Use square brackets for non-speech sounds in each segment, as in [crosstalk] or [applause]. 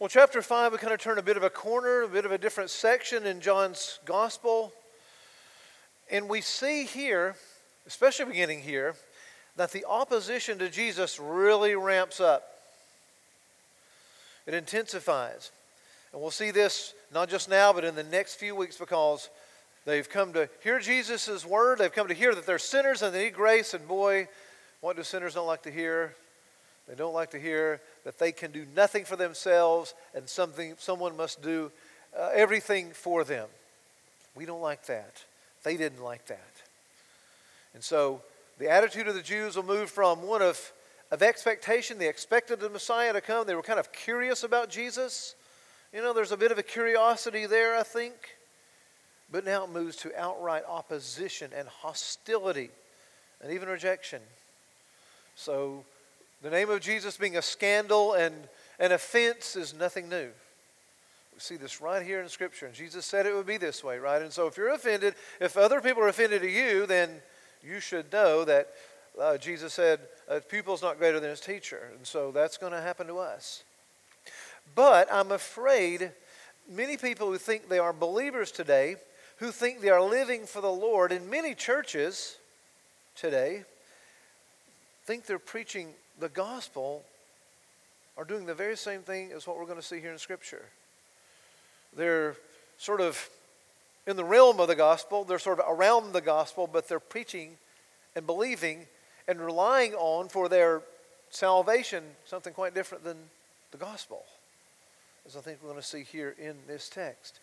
Well, chapter 5, we kind of turn a bit of a corner, a bit of a different section in John's gospel. And we see here, especially beginning here, that the opposition to Jesus really ramps up. It intensifies. And we'll see this not just now, but in the next few weeks because they've come to hear Jesus' word. They've come to hear that they're sinners and they need grace. And boy, what do sinners not like to hear? They don't like to hear that they can do nothing for themselves and something, someone must do uh, everything for them. We don't like that. They didn't like that. And so the attitude of the Jews will move from one of, of expectation. They expected the Messiah to come. They were kind of curious about Jesus. You know, there's a bit of a curiosity there, I think. But now it moves to outright opposition and hostility and even rejection. So the name of Jesus being a scandal and an offense is nothing new. We see this right here in Scripture, and Jesus said it would be this way, right? And so if you're offended, if other people are offended to you, then you should know that uh, Jesus said, a pupil's not greater than his teacher. And so that's going to happen to us. But I'm afraid many people who think they are believers today, who think they are living for the Lord in many churches today, think they're preaching the gospel are doing the very same thing as what we're going to see here in Scripture. They're sort of in the realm of the gospel, they're sort of around the gospel, but they're preaching and believing and relying on for their salvation something quite different than the gospel, as I think we're going to see here in this text.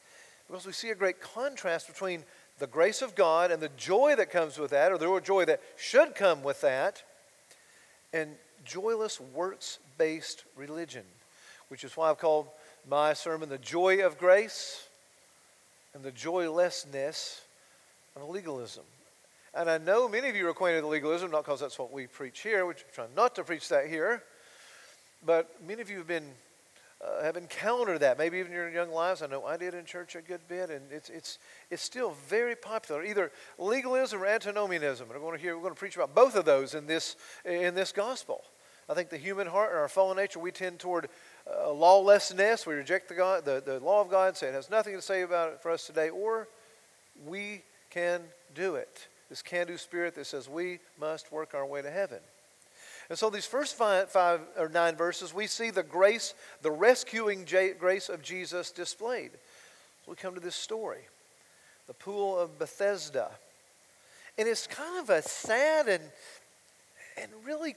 Because we see a great contrast between the grace of God and the joy that comes with that, or the joy that should come with that, and joyless works based religion, which is why I've called my sermon The Joy of Grace and the Joylessness of Legalism. And I know many of you are acquainted with legalism, not because that's what we preach here, which I'm trying not to preach that here, but many of you have been uh, have encountered that. Maybe even in your young lives. I know I did in church a good bit, and it's, it's, it's still very popular. Either legalism or antinomianism. And we're going to hear, we're going to preach about both of those in this, in this gospel. I think the human heart and our fallen nature, we tend toward uh, lawlessness. We reject the, God, the, the law of God and say it has nothing to say about it for us today, or we can do it. This can do spirit that says we must work our way to heaven. And so, these first five, five, or nine verses, we see the grace, the rescuing grace of Jesus displayed. So, we come to this story the pool of Bethesda. And it's kind of a sad and, and really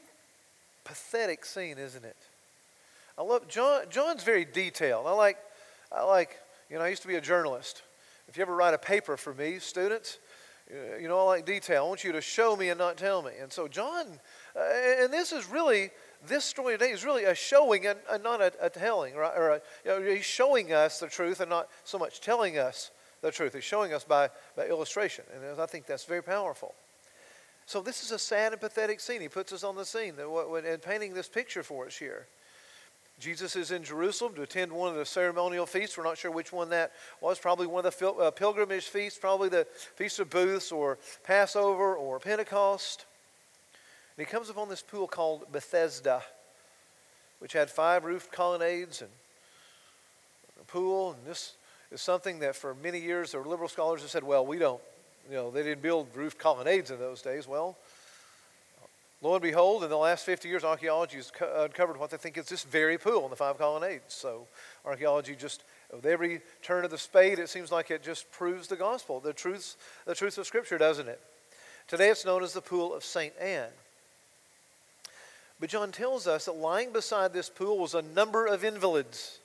pathetic scene, isn't it? I love John. John's very detailed. I like, I like. You know, I used to be a journalist. If you ever write a paper for me, students, you know, I like detail. I want you to show me and not tell me. And so John uh, and this is really, this story today is really a showing and, and not a, a, telling, right? Or a, you know, he's showing us the truth and not so much telling us the truth. He's showing us by, by illustration. And I think that's very powerful. So this is a sad and pathetic scene. He puts us on the scene and painting this picture for us here. Jesus is in Jerusalem to attend one of the ceremonial feasts. We're not sure which one that was. Probably one of the uh, pilgrimage feasts, probably the Feast of Booths or Passover or Pentecost. And he comes upon this pool called Bethesda, which had five roofed colonnades and a pool. And this is something that for many years the liberal scholars have said, well, we don't, you know, they didn't build roofed colonnades in those days. Well, lo and behold, in the last 50 years, archaeology has uncovered what they think is this very pool in the five colonnades. So archaeology just, with every turn of the spade, it seems like it just proves the gospel, the truth, the truth of Scripture, doesn't it? Today it's known as the Pool of St. Anne. But John tells us that lying beside this pool was a number of invalids.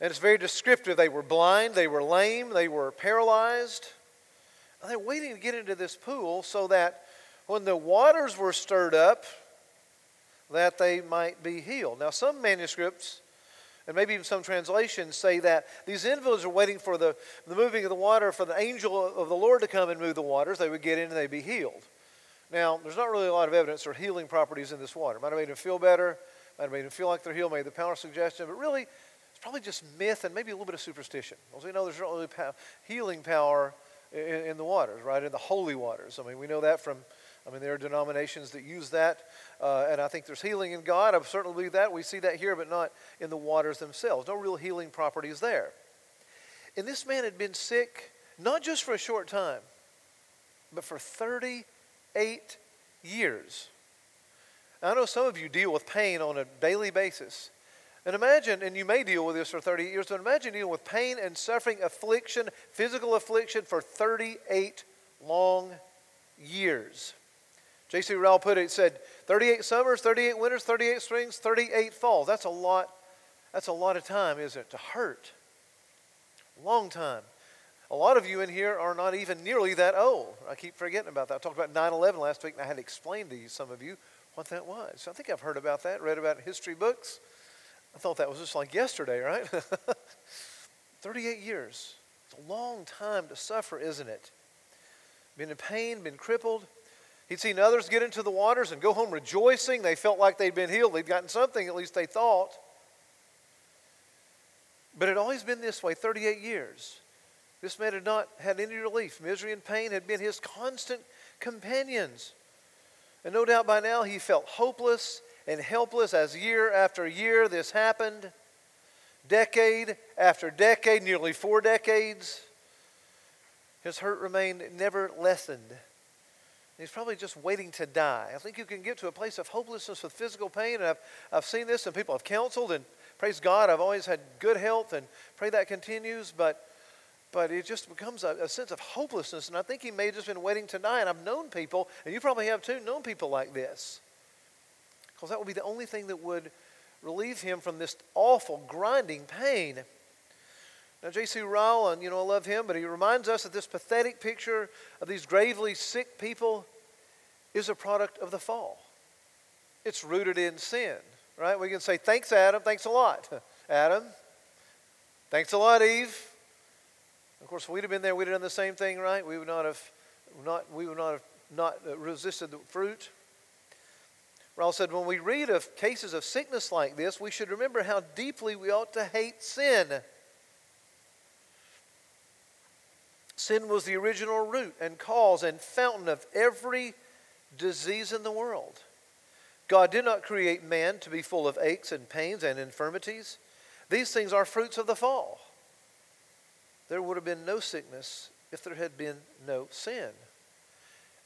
And it's very descriptive. They were blind, they were lame, they were paralyzed. They're waiting to get into this pool so that when the waters were stirred up, that they might be healed. Now, some manuscripts, and maybe even some translations, say that these invalids are waiting for the, the moving of the water, for the angel of the Lord to come and move the waters. They would get in and they'd be healed. Now, there's not really a lot of evidence for healing properties in this water. Might have made them feel better, might have made them feel like they're healed, made the power suggestion, but really, it's probably just myth and maybe a little bit of superstition. As we know, there's not really healing power in, in, the waters, right? In the holy waters. I mean, we know that from I mean, there are denominations that use that, uh, and I think there's healing in God. I certainly believe that. We see that here, but not in the waters themselves. No real healing properties there. And this man had been sick not just for a short time, but for 38 years. I know some of you deal with pain on a daily basis. And imagine, and you may deal with this for 38 years, but imagine dealing with pain and suffering, affliction, physical affliction for 38 long years. J.C. Ryle put it, said 38 summers, 38 winters, 38 springs, 38 falls. That's a lot, that's a lot of time, isn't it, to hurt. Long time. A lot of you in here are not even nearly that old. I keep forgetting about that. I talked about 9 11 last week, and I had to explain to you, some of you, what that was. I think I've heard about that, read about history books. I thought that was just like yesterday, right? [laughs] 38 years. It's a long time to suffer, isn't it? Been in pain, been crippled. He'd seen others get into the waters and go home rejoicing. They felt like they'd been healed. They'd gotten something, at least they thought. But it had always been this way 38 years. This man had not had any relief. Misery and pain had been his constant companions. And no doubt by now he felt hopeless and helpless as year after year this happened, decade after decade, nearly four decades. His hurt remained never lessened. He's probably just waiting to die. I think you can get to a place of hopelessness with physical pain, and I've, I've seen this, and people have counseled, and praise God, I've always had good health, and pray that continues, but but it just becomes a, a, sense of hopelessness. And I think he may have just been waiting to die. And I've known people, and you probably have too, known people like this. Because that would be the only thing that would relieve him from this awful, grinding pain. Now, J.C. Rowland, you know, I love him, but he reminds us that this pathetic picture of these gravely sick people is a product of the fall. It's rooted in sin, right? We can say, thanks, Adam, thanks a lot. [laughs] Adam, thanks a lot, Eve. Of course, if we'd have been there, we'd have done the same thing, right? We would not have not we would not have not uh, resisted the fruit. Ryle said, when we read of cases of sickness like this, we should remember how deeply we ought to hate sin. Sin was the original root and cause and fountain of every disease in the world. God did not create man to be full of aches and pains and infirmities. These things are fruits of the fall there would have been no sickness if there had been no sin.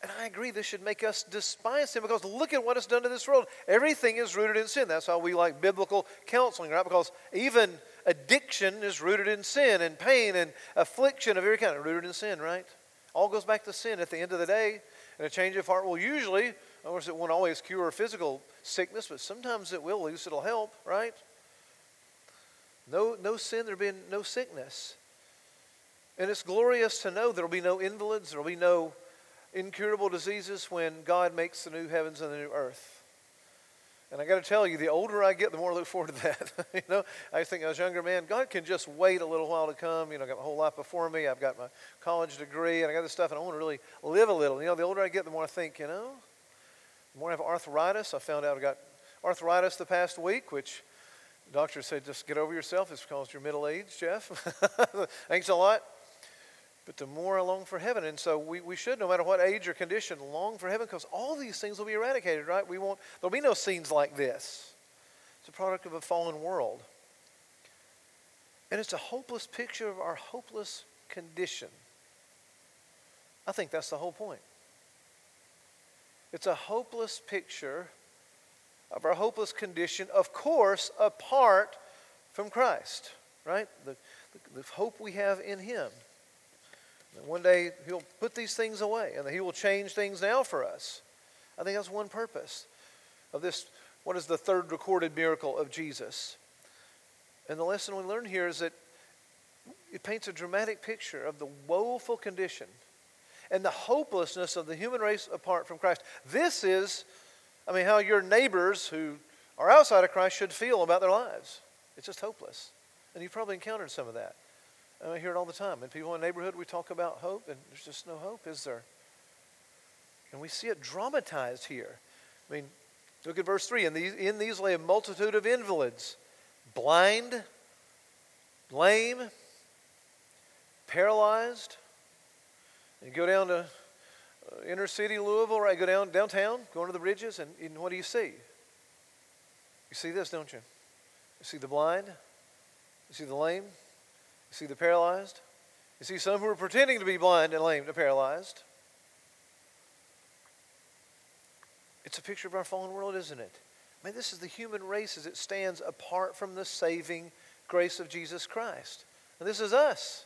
And I agree, this should make us despise sin because look at what it's done to this world. Everything is rooted in sin. That's how we like biblical counseling, right? Because even addiction is rooted in sin, and pain and affliction of every kind rooted in sin, right? All goes back to sin at the end of the day. And a change of heart will usually, of course, it won't always cure physical sickness, but sometimes it will, at least it'll help, right? No, no sin, there'll be no sickness. And it's glorious to know there will be no invalids, there will be no incurable diseases when God makes the new heavens and the new earth. And I got to tell you, the older I get, the more I look forward to that. [laughs] you know, I think as a younger man, God can just wait a little while to come. You know, I got my whole life before me. I've got my college degree, and I got this stuff, and I want to really live a little. You know, the older I get, the more I think, you know, the more I have arthritis. I found out I got arthritis the past week, which doctor said, just get over yourself. It's because you're middle aged, Jeff. [laughs] Thanks a lot. But the more I long for heaven. And so we, we should, no matter what age or condition, long for heaven because all these things will be eradicated, right? We won't, there'll be no scenes like this. It's a product of a fallen world. And it's a hopeless picture of our hopeless condition. I think that's the whole point. It's a hopeless picture of our hopeless condition, of course, apart from Christ, right? The, the, the hope we have in Him. And one day he'll put these things away and he will change things now for us. I think that's one purpose of this. What is the third recorded miracle of Jesus? And the lesson we learn here is that it paints a dramatic picture of the woeful condition and the hopelessness of the human race apart from Christ. This is, I mean, how your neighbors who are outside of Christ should feel about their lives. It's just hopeless. And you've probably encountered some of that. I hear it all the time. In people in the neighborhood, we talk about hope, and there's just no hope, is there? And we see it dramatized here. I mean, look at verse 3. In these, in these lay a multitude of invalids, blind, lame, paralyzed. And you go down to uh, inner city Louisville, right? Go down downtown, go under the bridges, and, and what do you see? You see this, don't you? You see the blind, you see the lame, you see the paralyzed, you see some who are pretending to be blind and lame and paralyzed. It's a picture of our fallen world, isn't it? I mean, this is the human race as it stands apart from the saving grace of Jesus Christ. And this is us.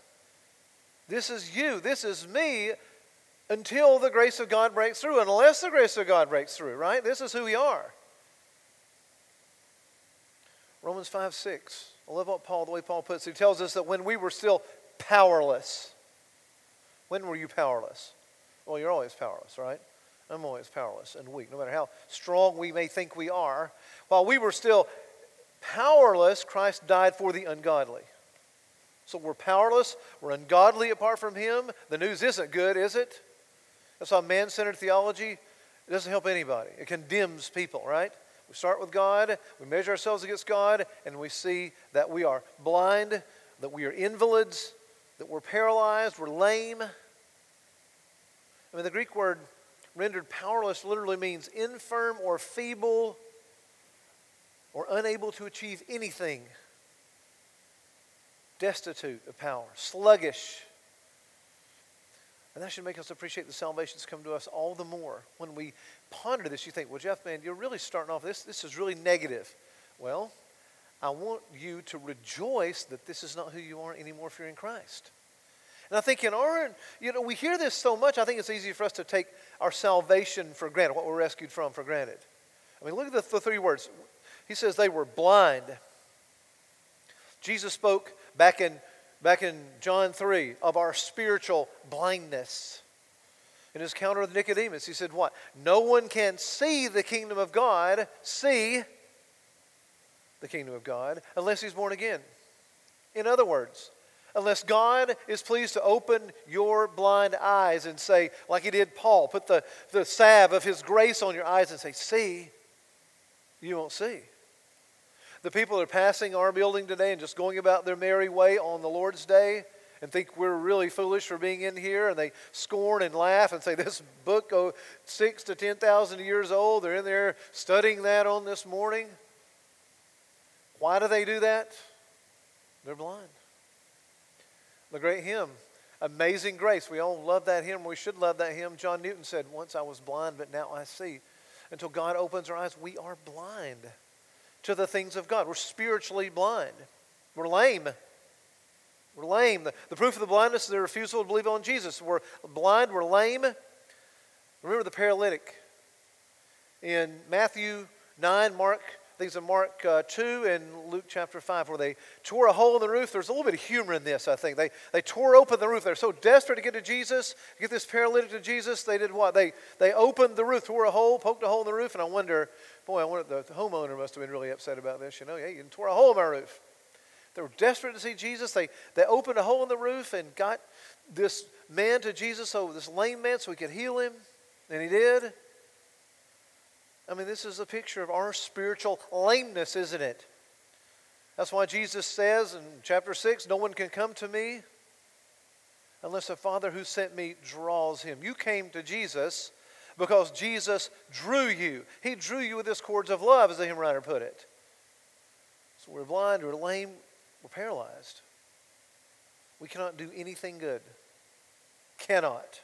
This is you. This is me until the grace of God breaks through. Unless the grace of God breaks through, right? This is who we are. Romans 5 6. I love what Paul, the way Paul puts it. He tells us that when we were still powerless, when were you powerless? Well, you're always powerless, right? I'm always powerless and weak, no matter how strong we may think we are. While we were still powerless, Christ died for the ungodly. So we're powerless, we're ungodly apart from Him. The news isn't good, is it? That's why man centered theology it doesn't help anybody. It condemns people, right? We start with God, we measure ourselves against God, and we see that we are blind, that we are invalids, that we're paralyzed, we're lame. I mean, the Greek word rendered powerless literally means infirm or feeble or unable to achieve anything, destitute of power, sluggish. And that should make us appreciate the salvation that's come to us all the more. When we ponder this, you think, well, Jeff, man, you're really starting off this. This is really negative. Well, I want you to rejoice that this is not who you are anymore if you're in Christ. And I think in our, you know, we hear this so much, I think it's easy for us to take our salvation for granted, what we're rescued from for granted. I mean, look at the, the three words. He says they were blind. Jesus spoke back in, back in John 3 of our spiritual blindness. In his counter with Nicodemus, he said, What? No one can see the kingdom of God, see the kingdom of God, unless he's born again. In other words, unless God is pleased to open your blind eyes and say, like he did Paul, put the, the salve of his grace on your eyes and say, See, you won't see. The people that are passing our building today and just going about their merry way on the Lord's day and think we're really foolish for being in here, and they scorn and laugh and say, This book, oh, six to 10,000 years old, they're in there studying that on this morning. Why do they do that? They're blind. The great hymn, Amazing Grace. We all love that hymn. We should love that hymn. John Newton said, Once I was blind, but now I see. Until God opens our eyes, we are blind to the things of God. We're spiritually blind. We're lame. We're lame. The, the proof of the blindness is their refusal to believe on Jesus. We're blind, we're lame. Remember the paralytic. In Matthew 9, Mark things in Mark uh, 2 and Luke chapter 5 where they tore a hole in the roof. There's a little bit of humor in this, I think. They, they tore open the roof. They're so desperate to get to Jesus, get this paralytic to Jesus. They did what? They, they opened the roof, tore a hole, poked a hole in the roof, and I wonder, boy, I wonder, the homeowner must have been really upset about this. You know, hey, you tore a hole in my roof. They were desperate to see Jesus. They, they opened a hole in the roof and got this man to Jesus, so this lame man, so he could heal him. And he did. I mean, this is a picture of our spiritual lameness, isn't it? That's why Jesus says in chapter 6 no one can come to me unless the Father who sent me draws him. You came to Jesus because Jesus drew you. He drew you with his cords of love, as the hymn writer put it. So we're blind, we're lame, we're paralyzed. We cannot do anything good. Cannot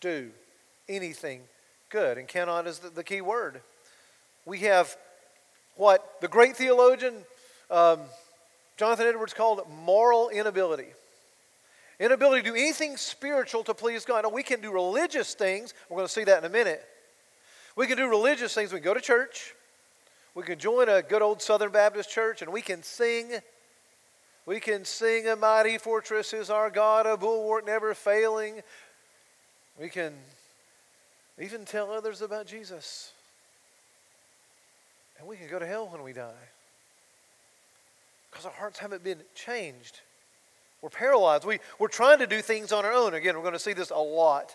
do anything good. And cannot is the, the key word. We have what the great theologian um, Jonathan Edwards called moral inability. Inability to do anything spiritual to please God. Now, we can do religious things. We're going to see that in a minute. We can do religious things. We can go to church. We can join a good old Southern Baptist church and we can sing. We can sing, A mighty fortress is our God, a bulwark never failing. We can even tell others about Jesus. And we can go to hell when we die because our hearts haven't been changed. We're paralyzed. We, we're trying to do things on our own. Again, we're going to see this a lot.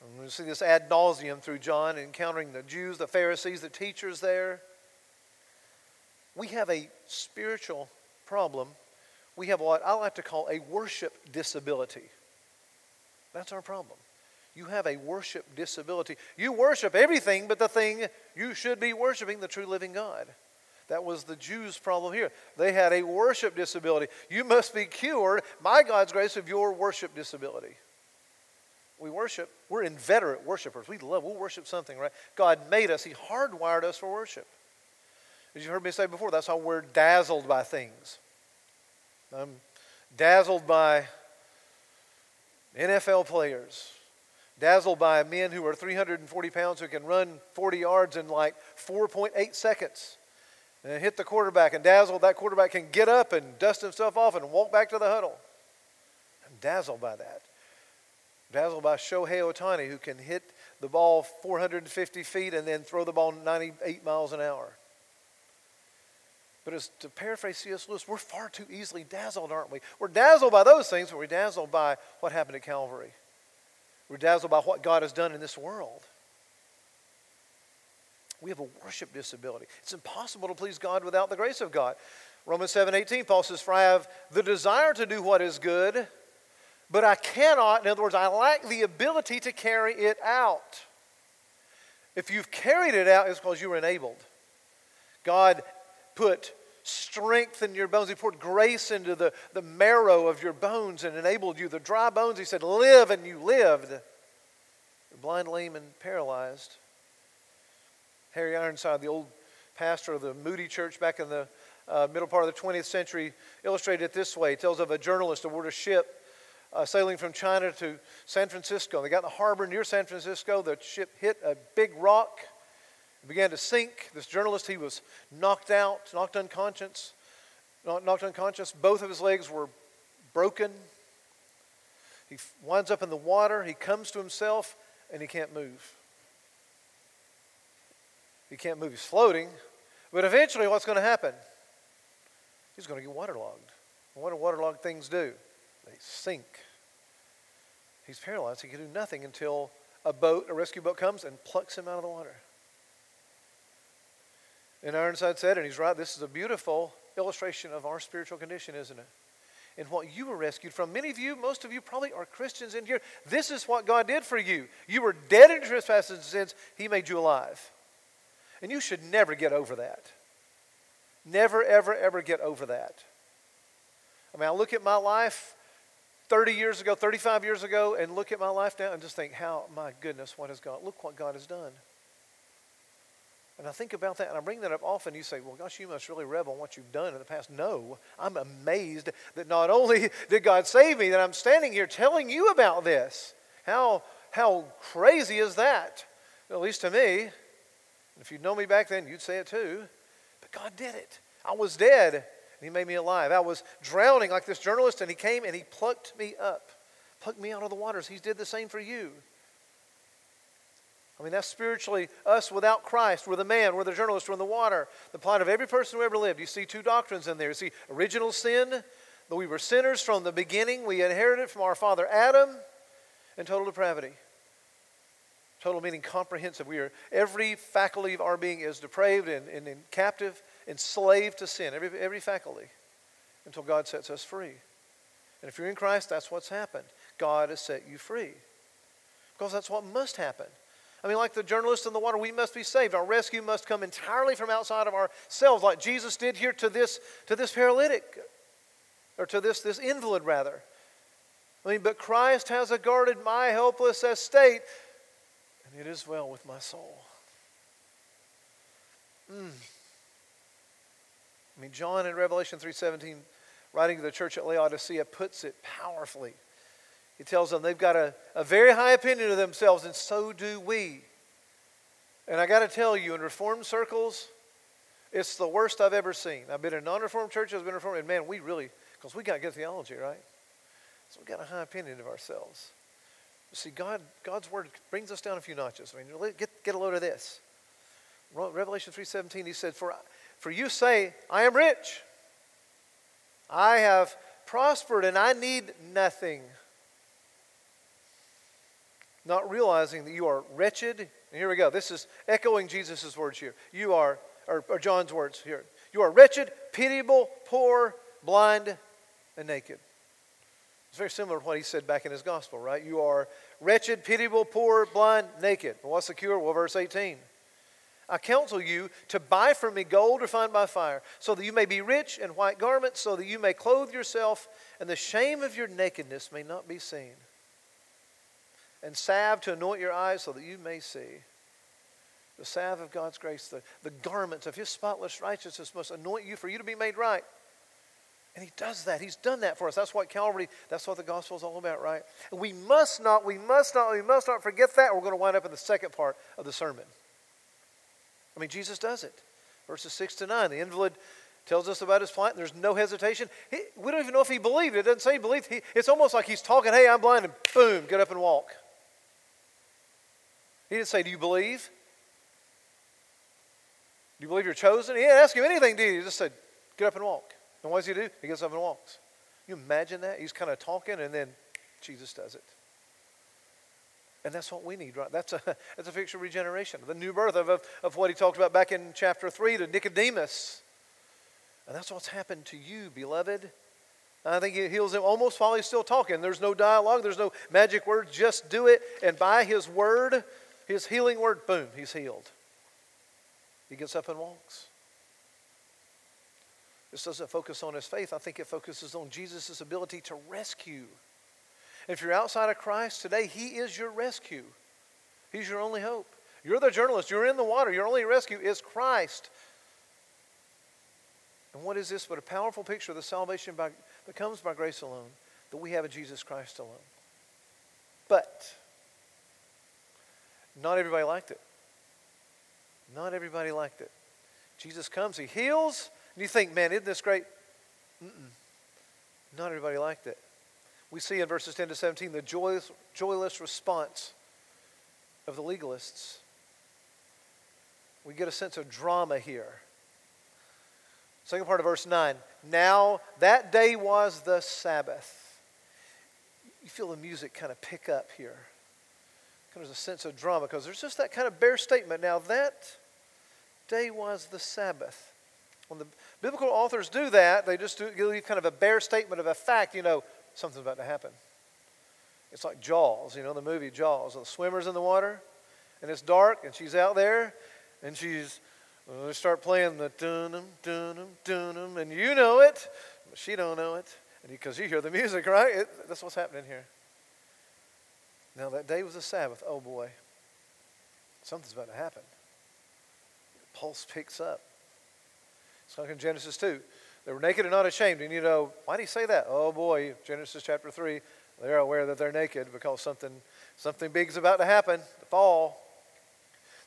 We're going to see this ad nauseum through John, encountering the Jews, the Pharisees, the teachers there. We have a spiritual problem. We have what I like to call a worship disability. That's our problem. You have a worship disability. You worship everything but the thing you should be worshiping, the true living God. That was the Jews' problem here. They had a worship disability. You must be cured by God's grace of your worship disability. We worship, we're inveterate worshipers. We love, we'll worship something, right? God made us, He hardwired us for worship. As you heard me say before, that's how we're dazzled by things. I'm dazzled by NFL players, dazzled by men who are 340 pounds who can run 40 yards in like 4.8 seconds and hit the quarterback and dazzled. That quarterback can get up and dust himself off and walk back to the huddle. I'm dazzled by that. Dazzled by Shohei Ohtani, who can hit the ball 450 feet and then throw the ball 98 miles an hour. But as to paraphrase C.S. Lewis, we're far too easily dazzled, aren't we? We're dazzled by those things, but we're dazzled by what happened at Calvary. We're dazzled by what God has done in this world. We have a worship disability. It's impossible to please God without the grace of God. Romans 7 18, Paul says, For I have the desire to do what is good, but I cannot. In other words, I lack the ability to carry it out. If you've carried it out, it's because you were enabled. God put strength in your bones. He poured grace into the, the marrow of your bones and enabled you. The dry bones, he said, live, and you lived. You're blind, lame, and paralyzed. Harry Ironside, the old pastor of the Moody Church back in the uh, middle part of the 20th century, illustrated it this way. He tells of a journalist aboard a ship uh, sailing from China to San Francisco. They got in the harbor near San Francisco. The ship hit a big rock, it began to sink. This journalist, he was knocked out, knocked unconscious, knocked unconscious. Both of his legs were broken. He winds up in the water. He comes to himself, and he can't move. He can't move. He's floating. But eventually, what's going to happen? He's going to get waterlogged. What do waterlogged things do? They sink. He's paralyzed. He can do nothing until a boat, a rescue boat comes and plucks him out of the water. And Ironside said, and he's right, this is a beautiful illustration of our spiritual condition, isn't it? And what you were rescued from. Many of you, most of you probably are Christians in here. This is what God did for you. You were dead in trespasses and sins, He made you alive. And you should never get over that. Never, ever, ever get over that. I mean, I look at my life 30 years ago, 35 years ago, and look at my life now and just think, how, my goodness, what has God, look what God has done. And I think about that, and I bring that up often. You say, well, gosh, you must really revel in what you've done in the past. No, I'm amazed that not only did God save me, that I'm standing here telling you about this. How, how crazy is that? At least to me. If you'd known me back then, you'd say it too. But God did it. I was dead, and He made me alive. I was drowning like this journalist, and He came and He plucked me up, plucked me out of the waters. He did the same for you. I mean, that's spiritually us without Christ. We're the man, we're the journalist, we're in the water. The plight of every person who ever lived. You see two doctrines in there. You see original sin, that we were sinners from the beginning. We inherited from our father Adam, and total depravity. Total meaning comprehensive. We are every faculty of our being is depraved and, and, and captive, enslaved to sin. Every every faculty. Until God sets us free. And if you're in Christ, that's what's happened. God has set you free. Because that's what must happen. I mean, like the journalist in the water, we must be saved. Our rescue must come entirely from outside of ourselves, like Jesus did here to this, to this paralytic, or to this, this invalid, rather. I mean, but Christ has guarded my helpless estate and it is well with my soul. Mm. I mean, John in Revelation 3.17, writing to the church at Laodicea, puts it powerfully. He tells them they've got a, a very high opinion of themselves, and so do we. And I got to tell you, in Reformed circles, it's the worst I've ever seen. I've been in non-Reformed churches, I've been Reformed, and man, we really, because we got good theology, right? So we got a high opinion of ourselves. See, God, God's word brings us down a few notches. I mean, get, get a load of this. Revelation 3.17, he said, for, for you say, I am rich. I have prospered and I need nothing. Not realizing that you are wretched. And here we go. This is echoing Jesus' words here. You are, or, or John's words here. You are wretched, pitiable, poor, blind, and naked. It's very similar to what he said back in his gospel, right? You are wretched, pitiable, poor, blind, naked. what's the cure? Well, verse 18. I counsel you to buy from me gold refined by fire, so that you may be rich in white garments, so that you may clothe yourself, and the shame of your nakedness may not be seen. And salve to anoint your eyes, so that you may see. The salve of God's grace, the, the garments of His spotless righteousness must anoint you for you to be made right. And he does that. He's done that for us. That's what Calvary, that's what the gospel is all about, right? And we must not, we must not, we must not forget that. We're going to wind up in the second part of the sermon. I mean, Jesus does it. Verses 6 to 9. The invalid tells us about his plight. There's no hesitation. He, we don't even know if he believed. It doesn't say he believed. He, it's almost like he's talking, hey, I'm blind, and boom, get up and walk. He didn't say, do you believe? Do you believe you're chosen? He didn't ask him anything, did he? He just said, get up and walk. And what does he do? He gets up and walks. You imagine that? He's kind of talking, and then Jesus does it. And that's what we need, right? That's a, [laughs] that's a picture of regeneration, the new birth of, of, of what he talked about back in chapter 3 to Nicodemus. And that's what's happened to you, beloved. I think he heals him almost while he's still talking. There's no dialogue, there's no magic words. Just do it. And by his word, his healing word, boom, he's healed. He gets up and walks. This doesn't focus on his faith. I think it focuses on Jesus' ability to rescue. If you're outside of Christ today, he is your rescue. He's your only hope. You're the journalist. You're in the water. Your only rescue is Christ. And what is this but a powerful picture of the salvation by, that comes by grace alone, that we have in Jesus Christ alone? But not everybody liked it. Not everybody liked it. Jesus comes, he heals, and you think, man, isn't this great? Mm-mm. Not everybody liked it. We see in verses 10 to 17 the joyless, joyless response of the legalists. We get a sense of drama here. Second part of verse 9. Now that day was the Sabbath. You feel the music kind of pick up here. Kind of a sense of drama because there's just that kind of bare statement. Now that day was the Sabbath. When the biblical authors do that, they just do, give kind of a bare statement of a fact, you know, something's about to happen. It's like Jaws, you know, the movie Jaws. The swimmer's in the water, and it's dark, and she's out there, and she's, well, they start playing the dun dun dun and you know it, but she don't know it, because you hear the music, right? It, that's what's happening here. Now that day was a Sabbath. Oh boy, something's about to happen. Pulse picks up. It's like in Genesis 2. They were naked and not ashamed. And you know, why do you say that? Oh boy, Genesis chapter 3, they're aware that they're naked because something, something big is about to happen the fall.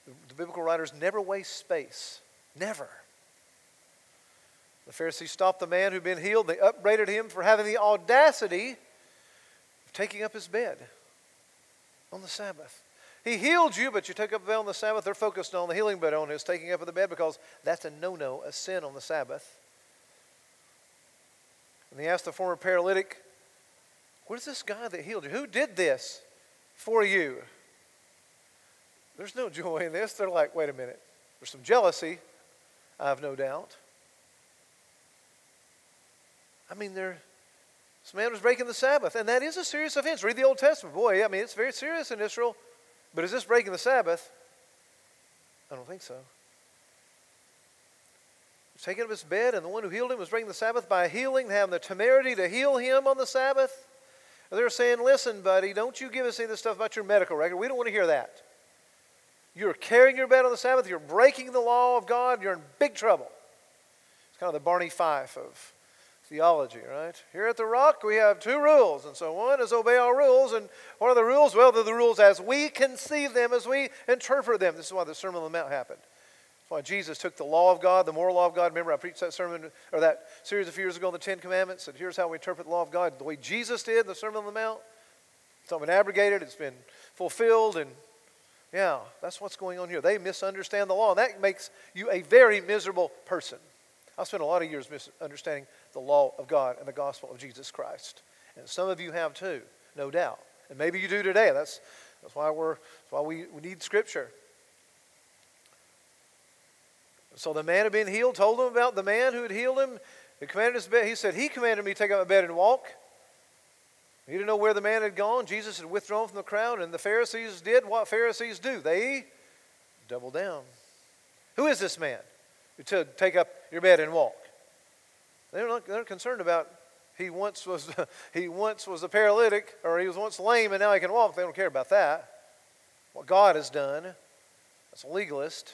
The, the biblical writers never waste space. Never. The Pharisees stopped the man who'd been healed. They upbraided him for having the audacity of taking up his bed on the Sabbath. He healed you, but you took up the bed on the Sabbath. They're focused on the healing, but on his taking up of the bed because that's a no no, a sin on the Sabbath. And he asked the former paralytic, Where's this guy that healed you? Who did this for you? There's no joy in this. They're like, Wait a minute. There's some jealousy, I have no doubt. I mean, there, this man was breaking the Sabbath, and that is a serious offense. Read the Old Testament. Boy, I mean, it's very serious in Israel. But is this breaking the Sabbath? I don't think so. He's taking up his bed, and the one who healed him was breaking the Sabbath by healing, having the temerity to heal him on the Sabbath. And they're saying, listen, buddy, don't you give us any of this stuff about your medical record. We don't want to hear that. You're carrying your bed on the Sabbath, you're breaking the law of God, you're in big trouble. It's kind of the Barney Fife of theology, right? Here at the Rock, we have two rules. And so one is obey our rules. And what are the rules? Well, they're the rules as we conceive them, as we interpret them. This is why the Sermon on the Mount happened. That's why Jesus took the law of God, the moral law of God. Remember, I preached that sermon or that series a few years ago on the Ten Commandments. And here's how we interpret the law of God the way Jesus did, the Sermon on the Mount. It's not been abrogated, it's been fulfilled. And yeah, that's what's going on here. They misunderstand the law. And that makes you a very miserable person. I spent a lot of years misunderstanding the law of God and the gospel of Jesus Christ. And some of you have too, no doubt. And maybe you do today. That's, that's why, we're, that's why we, we need Scripture. So the man had been healed, told him about the man who had healed him. He commanded his bed. He said, He commanded me to take up my bed and walk. He didn't know where the man had gone. Jesus had withdrawn from the crowd, and the Pharisees did what Pharisees do they doubled down. Who is this man to take up your bed and walk? They're not they're concerned about he once was [laughs] he once was a paralytic or he was once lame and now he can walk. They don't care about that. What God has done. That's a legalist.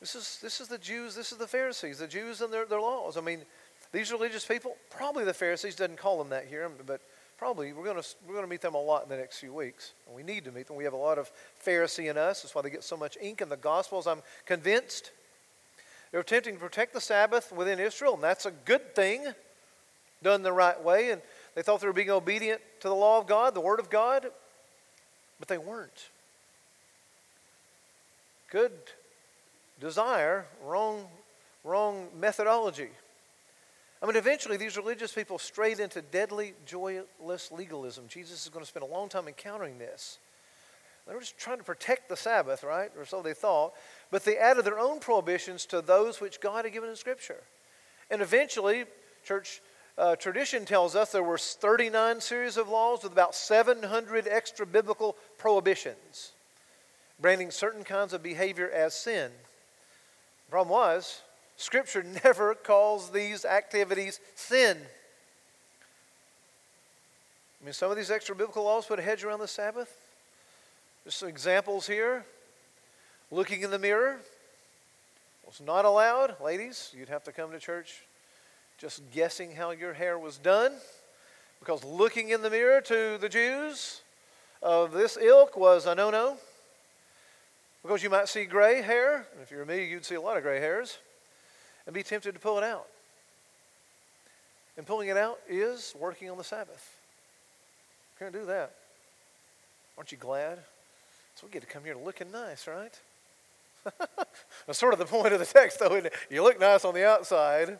This is, this is the Jews, this is the Pharisees, the Jews and their, their laws. I mean, these religious people, probably the Pharisees, doesn't call them that here, but probably we're going to we're going to meet them a lot in the next few weeks. And we need to meet them. We have a lot of Pharisee in us. That's why they get so much ink in the Gospels, I'm convinced. They're attempting to protect the Sabbath within Israel, and that's a good thing, done the right way. And they thought they were being obedient to the law of God, the Word of God, but they weren't. Good desire, wrong, wrong methodology. I mean, eventually these religious people strayed into deadly, joyless legalism. Jesus is going to spend a long time encountering this. They were just trying to protect the Sabbath, right? Or so they thought. But they added their own prohibitions to those which God had given in Scripture. And eventually, church uh, tradition tells us there were 39 series of laws with about 700 extra biblical prohibitions, branding certain kinds of behavior as sin. The problem was, Scripture [laughs] never calls these activities sin. I mean, some of these extra biblical laws put a hedge around the Sabbath. Just some examples here. Looking in the mirror was not allowed. Ladies, you'd have to come to church just guessing how your hair was done. Because looking in the mirror to the Jews of this ilk was a no no. Because you might see gray hair. And if you're me, you'd see a lot of gray hairs. And be tempted to pull it out. And pulling it out is working on the Sabbath. Can't do that. Aren't you glad? So we get to come here looking nice, right? [laughs] That's sort of the point of the text, though. You look nice on the outside.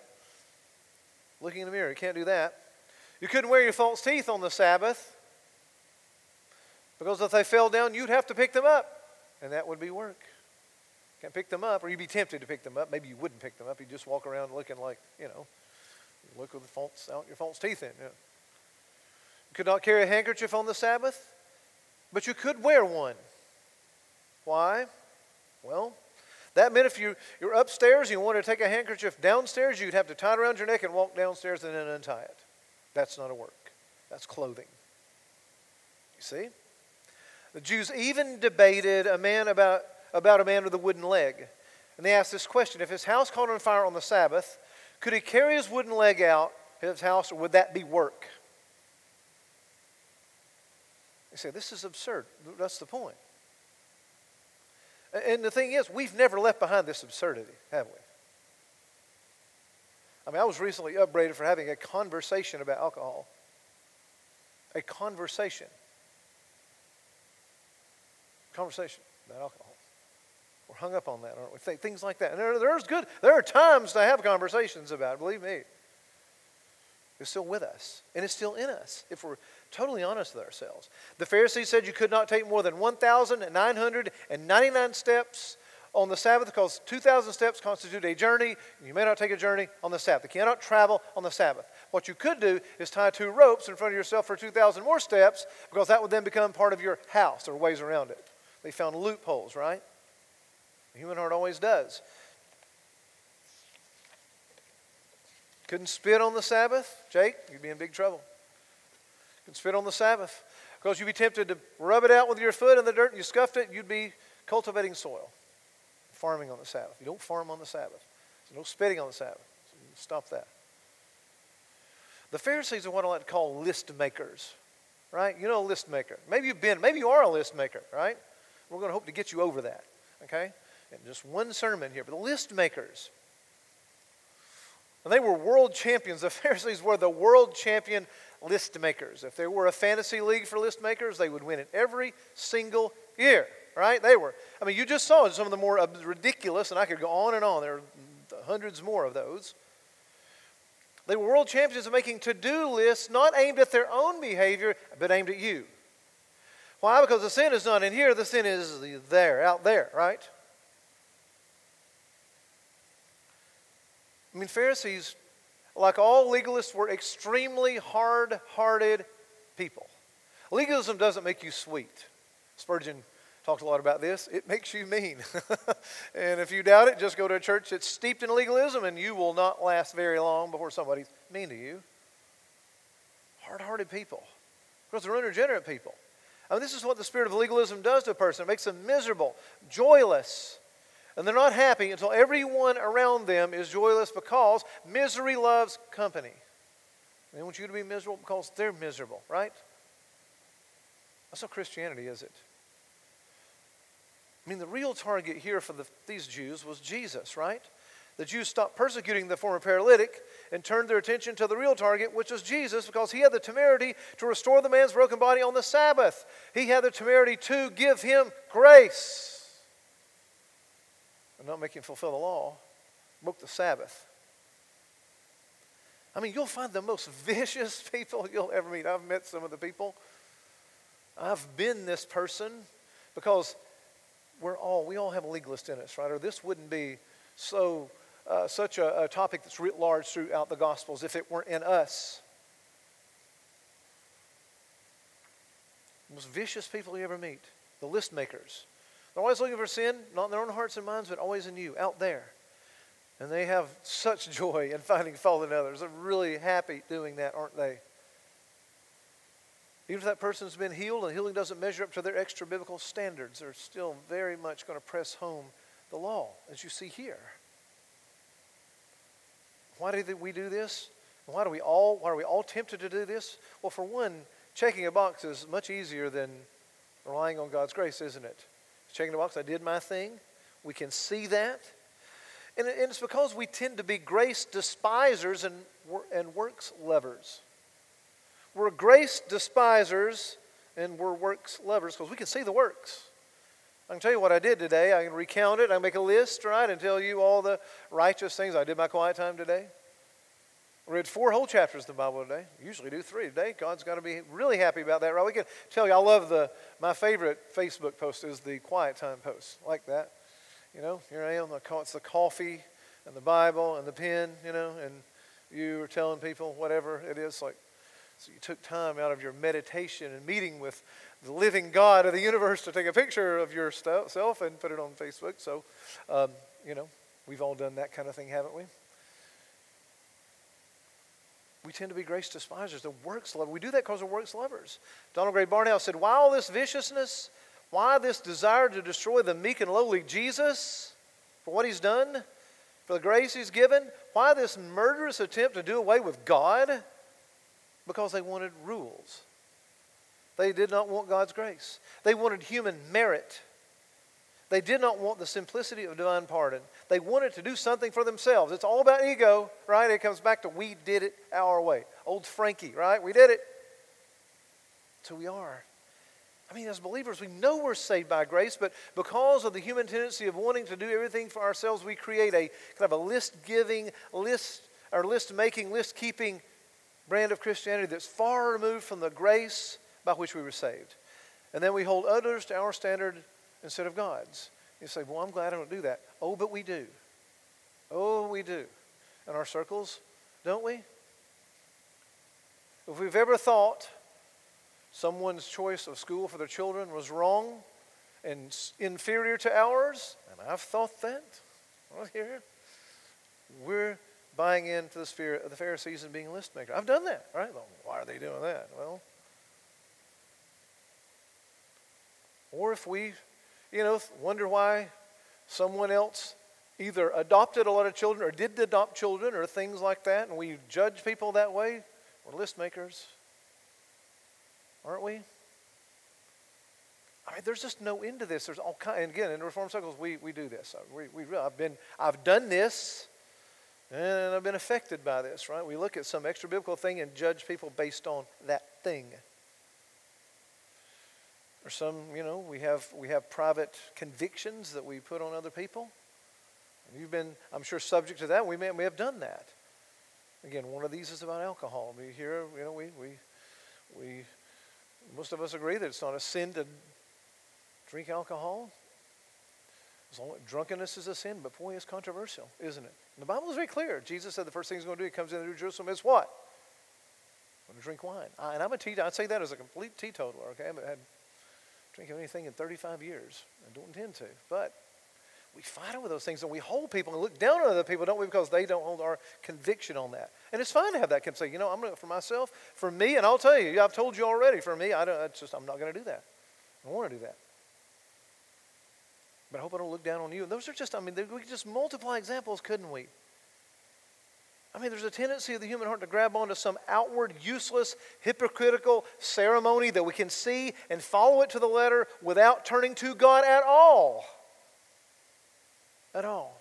Looking in the mirror, you can't do that. You couldn't wear your false teeth on the Sabbath because if they fell down, you'd have to pick them up and that would be work. Can't pick them up, or you'd be tempted to pick them up. Maybe you wouldn't pick them up. You'd just walk around looking like, you know, look with false out your false teeth in. You could not carry a handkerchief on the Sabbath, but you could wear one. Why? Well, that meant if you, you're upstairs and you wanted to take a handkerchief downstairs, you'd have to tie it around your neck and walk downstairs and then untie it. That's not a work. That's clothing. You see? The Jews even debated a man about, about a man with a wooden leg. And they asked this question If his house caught on fire on the Sabbath, could he carry his wooden leg out of his house, or would that be work? They say, This is absurd. That's the point. And the thing is, we've never left behind this absurdity, have we? I mean, I was recently upbraided for having a conversation about alcohol. A conversation conversation about alcohol. We're hung up on that, aren't we? Things like that. And there, there's good, there are times to have conversations about it, believe me. It's still with us, and it's still in us if we're totally honest with ourselves. The Pharisees said you could not take more than 1,999 steps on the Sabbath because 2,000 steps constitute a journey. You may not take a journey on the Sabbath. You cannot travel on the Sabbath. What you could do is tie two ropes in front of yourself for 2,000 more steps because that would then become part of your house or ways around it. They found loopholes, right? The human heart always does. Couldn't spit on the Sabbath, Jake, you'd be in big trouble. Couldn't spit on the Sabbath because you'd be tempted to rub it out with your foot in the dirt and you scuffed it, you'd be cultivating soil, farming on the Sabbath. You don't farm on the Sabbath. There's no spitting on the Sabbath. So stop that. The Pharisees are what I like to call list makers, right? You know a list maker. Maybe you've been, maybe you are a list maker, right? We're going to hope to get you over that, okay? In just one sermon here. But the list makers, and they were world champions. [laughs] The Pharisees were the world champion list makers. If there were a fantasy league for list makers, they would win it every single year, right? They were. I mean, you just saw some of the more ridiculous, and I could go on and on. There are hundreds more of those. They were world champions of making to do lists not aimed at their own behavior, but aimed at you. Why? Because the sin is not in here, the sin is there, out there, right? I mean, Pharisees like all legalists, were extremely hard hearted people. Legalism doesn't make you sweet. Spurgeon talked a lot about this. It makes you mean. [laughs] and if you doubt it, just go to a church that's steeped in legalism and you will not last very long before somebody's mean to you. Hard hearted people. Because they're unregenerate people. I mean, this is what the spirit of legalism does to a person. It makes them miserable, joyless. And they're not happy until everyone around them is joyless because misery loves company. They want you to be miserable because they're miserable, right? That's not Christianity, is it? I mean, the real target here for the, these Jews was Jesus, right? The Jews stopped persecuting the former paralytic and turned their attention to the real target, which was Jesus, because he had the temerity to restore the man's broken body on the Sabbath. He had the temerity to give him grace and not make him fulfill the law, broke the Sabbath. I mean, you'll find the most [laughs] vicious people you'll ever meet. I've met some of the people. I've been this person because we're all, we all have a legalist in us, right? Or this wouldn't be so, uh, such a, a topic that's writ large throughout the Gospels if it weren't in us. Most vicious people you ever meet, the list makers. They're always looking for sin, not in their own hearts and minds, but always in you, out there. And they have such [laughs] joy in finding fault in others. They're really happy doing that, aren't they? Even if that person's been healed and healing doesn't measure up to their extra biblical standards, they're still very much going to press home the law, as you see here. Why do we do this? Why do we all why are we all tempted to do this? Well, for one, checking a box is much easier than relying on God's grace, isn't it? Checking the box, I did my thing. We can see that. And it's because we tend to be grace despisers and, and works lovers. We're grace despisers and we're works lovers because we can see the works. I can tell you what I did today. I can recount it. I can make a list, right, and tell you all the righteous things I did my quiet time today. Read four whole chapters of the Bible today. usually do three today. God's got to be really happy about that, right? We can tell you, I love the, my favorite Facebook post is the quiet time post, like that. You know, here I am, it's the coffee and the Bible and the pen, you know, and you are telling people whatever it is, like so you took time out of your meditation and meeting with the living God of the universe to take a picture of yourself and put it on Facebook. So, um, you know, we've all done that kind of thing, haven't we? We tend to be grace despisers, the works lovers. We do that because we're works lovers. Donald Grey Barnhouse said, Why all this viciousness? Why this desire to destroy the meek and lowly Jesus for what he's done, for the grace he's given? Why this murderous attempt to do away with God? because they wanted rules. They did not want God's grace. They wanted human merit. They did not want the simplicity of divine pardon. They wanted to do something for themselves. It's all about ego, right? It comes back to we did it our way. Old Frankie, right? We did it. So we are. I mean, as believers, we know we're saved by grace, but because of the human tendency of wanting to do everything for ourselves, we create a kind of a list giving, list or list making, list keeping brand of Christianity that's far removed from the grace by which we were saved. And then we hold others to our standard instead of God's. You say, Well, I'm glad I don't do that. Oh, but we do. Oh, we do. In our circles, don't we? If we've ever thought someone's choice of school for their children was wrong and inferior to ours, and I've thought that right here, we're buying into the spirit of the Pharisees and being a list maker. I've done that, right? Well, why are they doing that? Well, or if we, you know, wonder why someone else either adopted a lot of children or didn't adopt children or things like that, and we judge people that way, we're list makers, aren't we? I mean, there's just no end to this. There's all kind, and again, in reform circles, we, we do this. Uh, we, we, I've been, I've done this and I've been affected by this, right? We look at some extra biblical thing and judge people based on that thing. Or some, you know, we have we have private convictions that we put on other people. You've been, I'm sure, subject to that. We may, may have done that. Again, one of these is about alcohol. We hear, you know, we we we most of us agree that it's not a sin to drink alcohol. Drunkenness is a sin, but boy, it's controversial, isn't it? And the Bible is very clear. Jesus said the first thing he's going to do, he comes into New Jerusalem, is what? Going to drink wine. I, and I'm a teetotaler. I'd say that as a complete teetotaler, okay? I haven't had drinking anything in 35 years. I don't intend to. But we fight over those things and we hold people and look down on other people, don't we? Because they don't hold our conviction on that. And it's fine to have that can say, you know, I'm going to, for myself, for me, and I'll tell you, I've told you already, for me, I don't, just, I'm not going to do that. I don't want to do that. But I hope I don't look down on you. And those are just, I mean, we could just multiply examples, couldn't we? I mean, there's a tendency of the human heart to grab onto some outward, useless, hypocritical ceremony that we can see and follow it to the letter without turning to God at all. At all.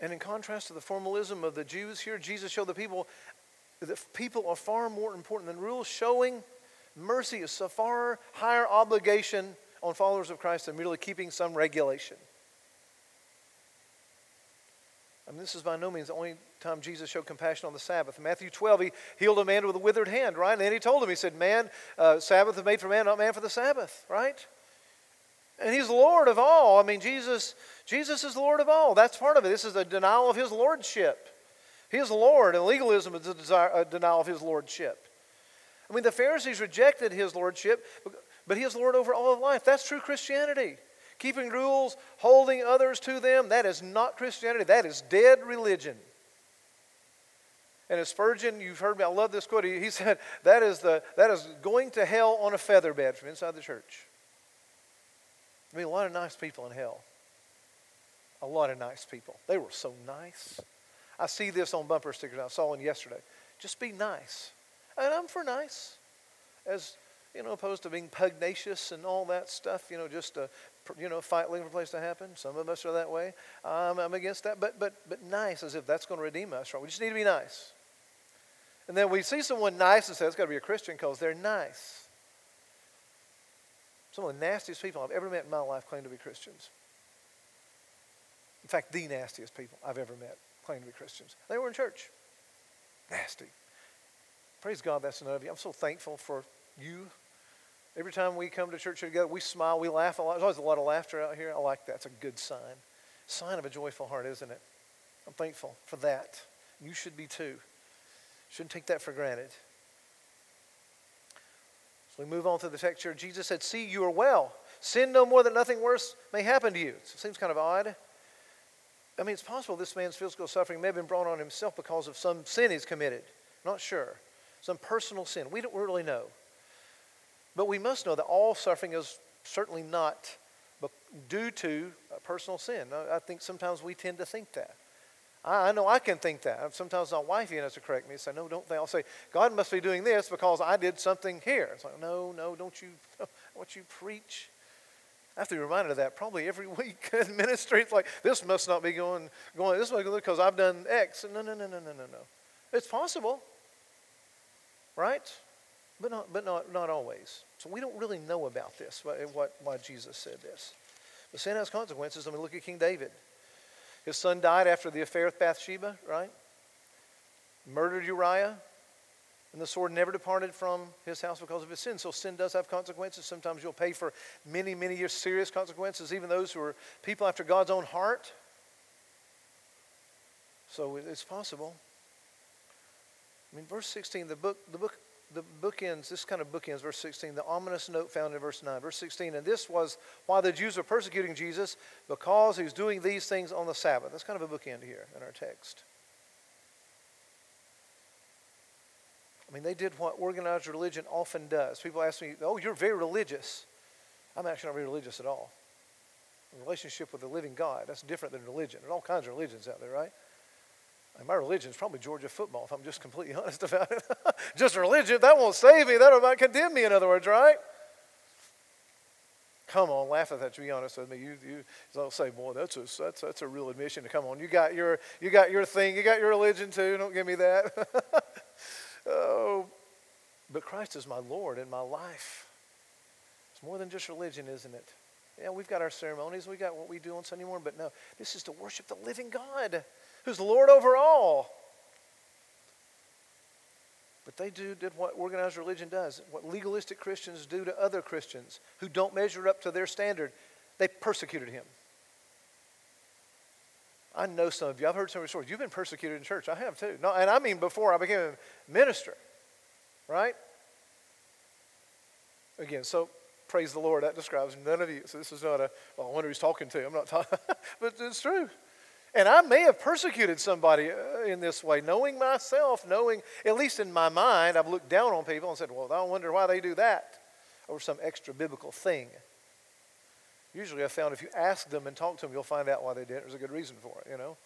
And in contrast to the formalism of the Jews here, Jesus showed the people that people are far more important than rules, showing mercy is a far higher obligation on followers of Christ than merely keeping some regulation. I mean, this is by no means the only time Jesus showed compassion on the Sabbath. In Matthew 12, he healed a man with a withered hand, right? And then he told him, he said, Man, uh, Sabbath is made for man, not man for the Sabbath, right? And he's Lord of all. I mean, Jesus, Jesus is Lord of all. That's part of it. This is a denial of his lordship. He is Lord, and legalism is a, desire, a denial of his lordship. I mean, the Pharisees rejected his lordship, but he is Lord over all of life. That's true Christianity keeping rules, holding others to them, that is not Christianity. That is dead religion. And as Spurgeon, you've heard me, I love this quote. He, [laughs] said, that is, the, that is going to hell on a feather bed from inside the church. I mean, a lot of nice people in hell. A lot of nice people. They were so nice. I see this on bumper stickers. I saw one yesterday. Just be nice. And I'm for nice. As you know, opposed to being pugnacious and all that stuff, you know, just to you know, fight looking for a place to happen. Some of us are that way. Um, I'm against that. But, but, but nice, as if that's going to redeem us, right? We just need to be nice. And then we see someone nice and say, it's got to be a Christian because they're nice. Some of the nastiest people I've ever met in my life claim to be Christians. In fact, the nastiest people I've ever met claim to be Christians. They were in church. Nasty. Praise God, that's none of you. I'm so thankful for you Every time we come to church together, we smile, we laugh a lot. There's always a lot of laughter out here. I like that. It's a good sign. Sign of a joyful heart, isn't it? I'm thankful for that. You should be too. Shouldn't take that for granted. So we move on to the text here. Jesus said, See, you are well. Sin no more that nothing worse may happen to you. It seems kind of odd. I mean, it's possible this man's physical suffering may have been brought on himself because of some sin he's committed. Not sure. Some personal sin. We don't really know. But we must know that all suffering is certainly not due to personal sin. I think sometimes we tend to think that. I know I can think that. Sometimes my wife even has to correct me and say, no, don't think. I'll say, God must be doing this because I did something here. It's like, no, no, don't you, [laughs] what you preach. I have to be reminded of that probably every [laughs] week in ministry. It's like, this must not be going, going this way because I've done X. No, no, no, no, no, no, no. It's possible, right? But not, but not, not always. So we don't really know about this, what, why Jesus said this. But sin has consequences. I mean, look at King David. His son died after the affair with Bathsheba, right? Murdered Uriah, and the sword never departed from his house because of his sin. So sin does have consequences. Sometimes you'll pay for many, many years serious consequences, even those who are people after God's own heart. So it's possible. I mean, verse 16, the book, the book the bookends, this kind of bookends verse 16, the ominous note found in verse 9. Verse 16, and this was why the Jews were persecuting Jesus, because he was doing these things on the Sabbath. That's kind of a bookend here in our text. I mean, they did what organized religion often does. People ask me, oh, you're very religious. I'm actually not very religious at all. A relationship with the living God, that's different than religion. There's all kinds of religions out there, right? And my religion is probably Georgia football, if I'm just completely [laughs] honest about it. [laughs] just religion, that won't save me. That will condemn me, in other words, right? Come on, laugh at that. To be honest with me, you you don't say, boy, that's a that's that's a real admission. To come on, you got your you got your thing, you got your religion too. Don't give me that. [laughs] oh, but Christ is my Lord in my life. It's more than just religion, isn't it? Yeah, we've got our ceremonies, we got what we do on Sunday morning, but no, this is to worship the living God who's Lord over all. But they do did what organized religion does, what legalistic Christians do to other Christians who don't measure up to their standard. They persecuted him. I know some of you. I've heard some of your stories. You've been persecuted in church. I have too. No, and I mean before I became a minister, right? Again, so praise the Lord. That describes none of you. So this is not a, well, I wonder who's talking to. I'm not [laughs] talking, but it's true. And I may have persecuted somebody uh, in this way, knowing myself, knowing, at least in my mind, I've looked down on people and said, well, I wonder why they do that over some extra biblical thing. Usually I found if you ask them and talk to them, you'll find out why they did it. There's a good reason for it, you know.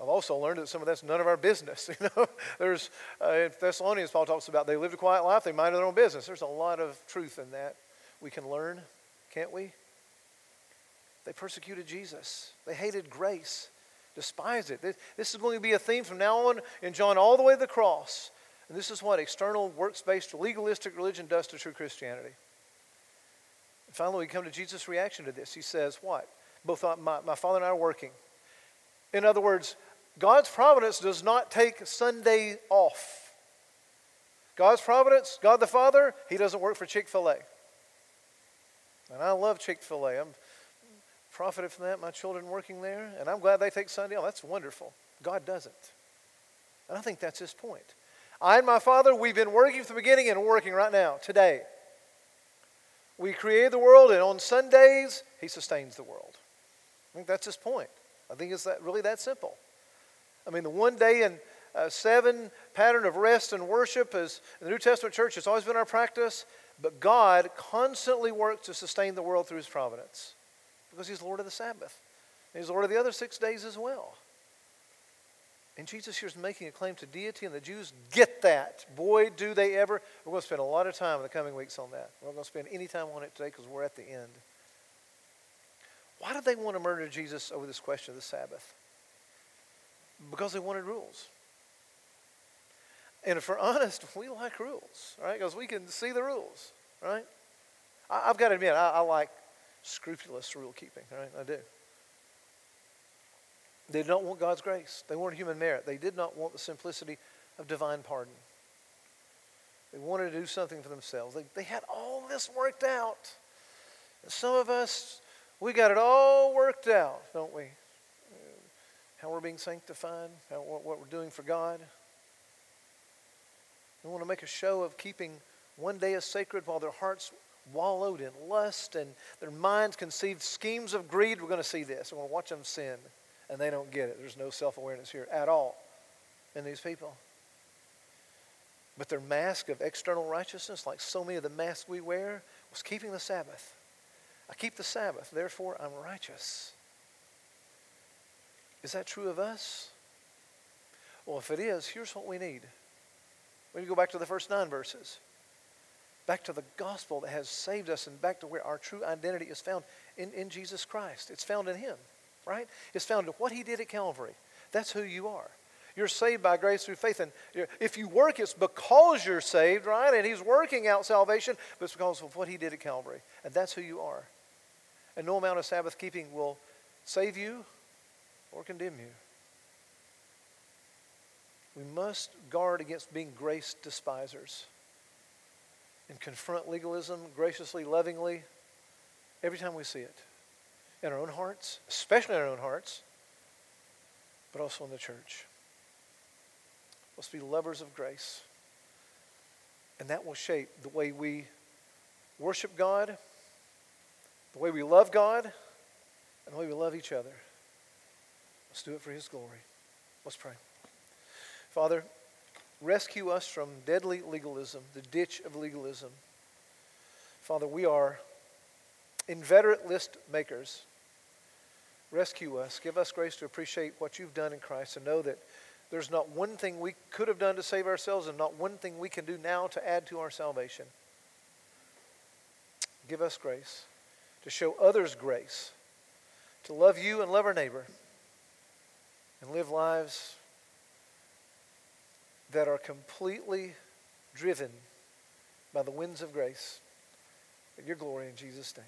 I've also learned that some of that's none of our business. [laughs] You know, there's uh, in Thessalonians, Paul talks about they lived a quiet life, they minded their own business. There's a lot of truth in that. We can learn, can't we? They persecuted Jesus. They hated grace, despised it. This is going to be a theme from now on in John all the way to the cross. And this is what external, works based, legalistic religion does to true Christianity. And finally, we come to Jesus' reaction to this. He says, What? Both uh, my, my father and I are working. In other words, God's providence does not take Sunday off. God's providence, God the Father, He doesn't work for Chick fil A. And I love Chick fil A. profited from that, my children working there, and I'm glad they take Sunday off. That's wonderful. God doesn't. And I think that's his point. I and my Father, we've been working from the beginning and working right now, today. We created the world, and on Sundays, He sustains the world. I think that's his point. I think it's that, really that simple. I mean, the one day in uh, seven pattern of rest and worship is in the New Testament church, it's always been our practice, but God constantly works to sustain the world through His providence because he's Lord of the Sabbath. And he's Lord of the other six days as well. And Jesus here is making a claim to deity, and the Jews get that. Boy, do they ever. We're going to spend a lot of time in the coming weeks on that. We're not going to spend any time on it today because we're at the end. Why did they want to murder Jesus over this question of the Sabbath? Because they wanted rules. And if we're honest, we like rules, right? Because we can see the rules, right? I, have got to admit, I, I like scrupulous rule keeping, right? I do. They did not want God's grace. They wanted human merit. They did not want the simplicity of divine pardon. They wanted to do something for themselves. They, they had all this worked out. And some of us, we got it all worked out, don't we? How we're being sanctified, how, what, what we're doing for God. We want to make a show of keeping one day as sacred while their hearts wallowed in lust and their minds conceived schemes of greed. We're going to see this. We're going to watch them sin, and they don't get it. There's no self awareness here at all in these people. But their mask of external righteousness, like so many of the masks we wear, was keeping the Sabbath. I keep the Sabbath, therefore I'm righteous. Is that true of us? Well, if it is, here's what we need. We need to go back to the first nine verses back to the gospel that has saved us and back to where our true identity is found in, in Jesus Christ. It's found in Him, right? It's found in what He did at Calvary. That's who you are. You're saved by grace through faith. And if you work, it's because you're saved, right? And He's working out salvation, but it's because of what He did at Calvary. And that's who you are. And no amount of Sabbath keeping will save you or condemn you. We must guard against being grace despisers and confront legalism graciously, lovingly, every time we see it. In our own hearts, especially in our own hearts, but also in the church. Let's be lovers of grace. And that will shape the way we worship God, the way we love God, and the way we love each other. Let's do it for His glory. Let's pray. Father, Rescue us from deadly legalism, the ditch of legalism. Father, we are inveterate list makers. Rescue us. Give us grace to appreciate what you've done in Christ and know that there's not one thing we could have done to save ourselves and not one thing we can do now to add to our salvation. Give us grace to show others grace, to love you and love our neighbor, and live lives that are completely driven by the winds of grace. Your glory in Jesus' name.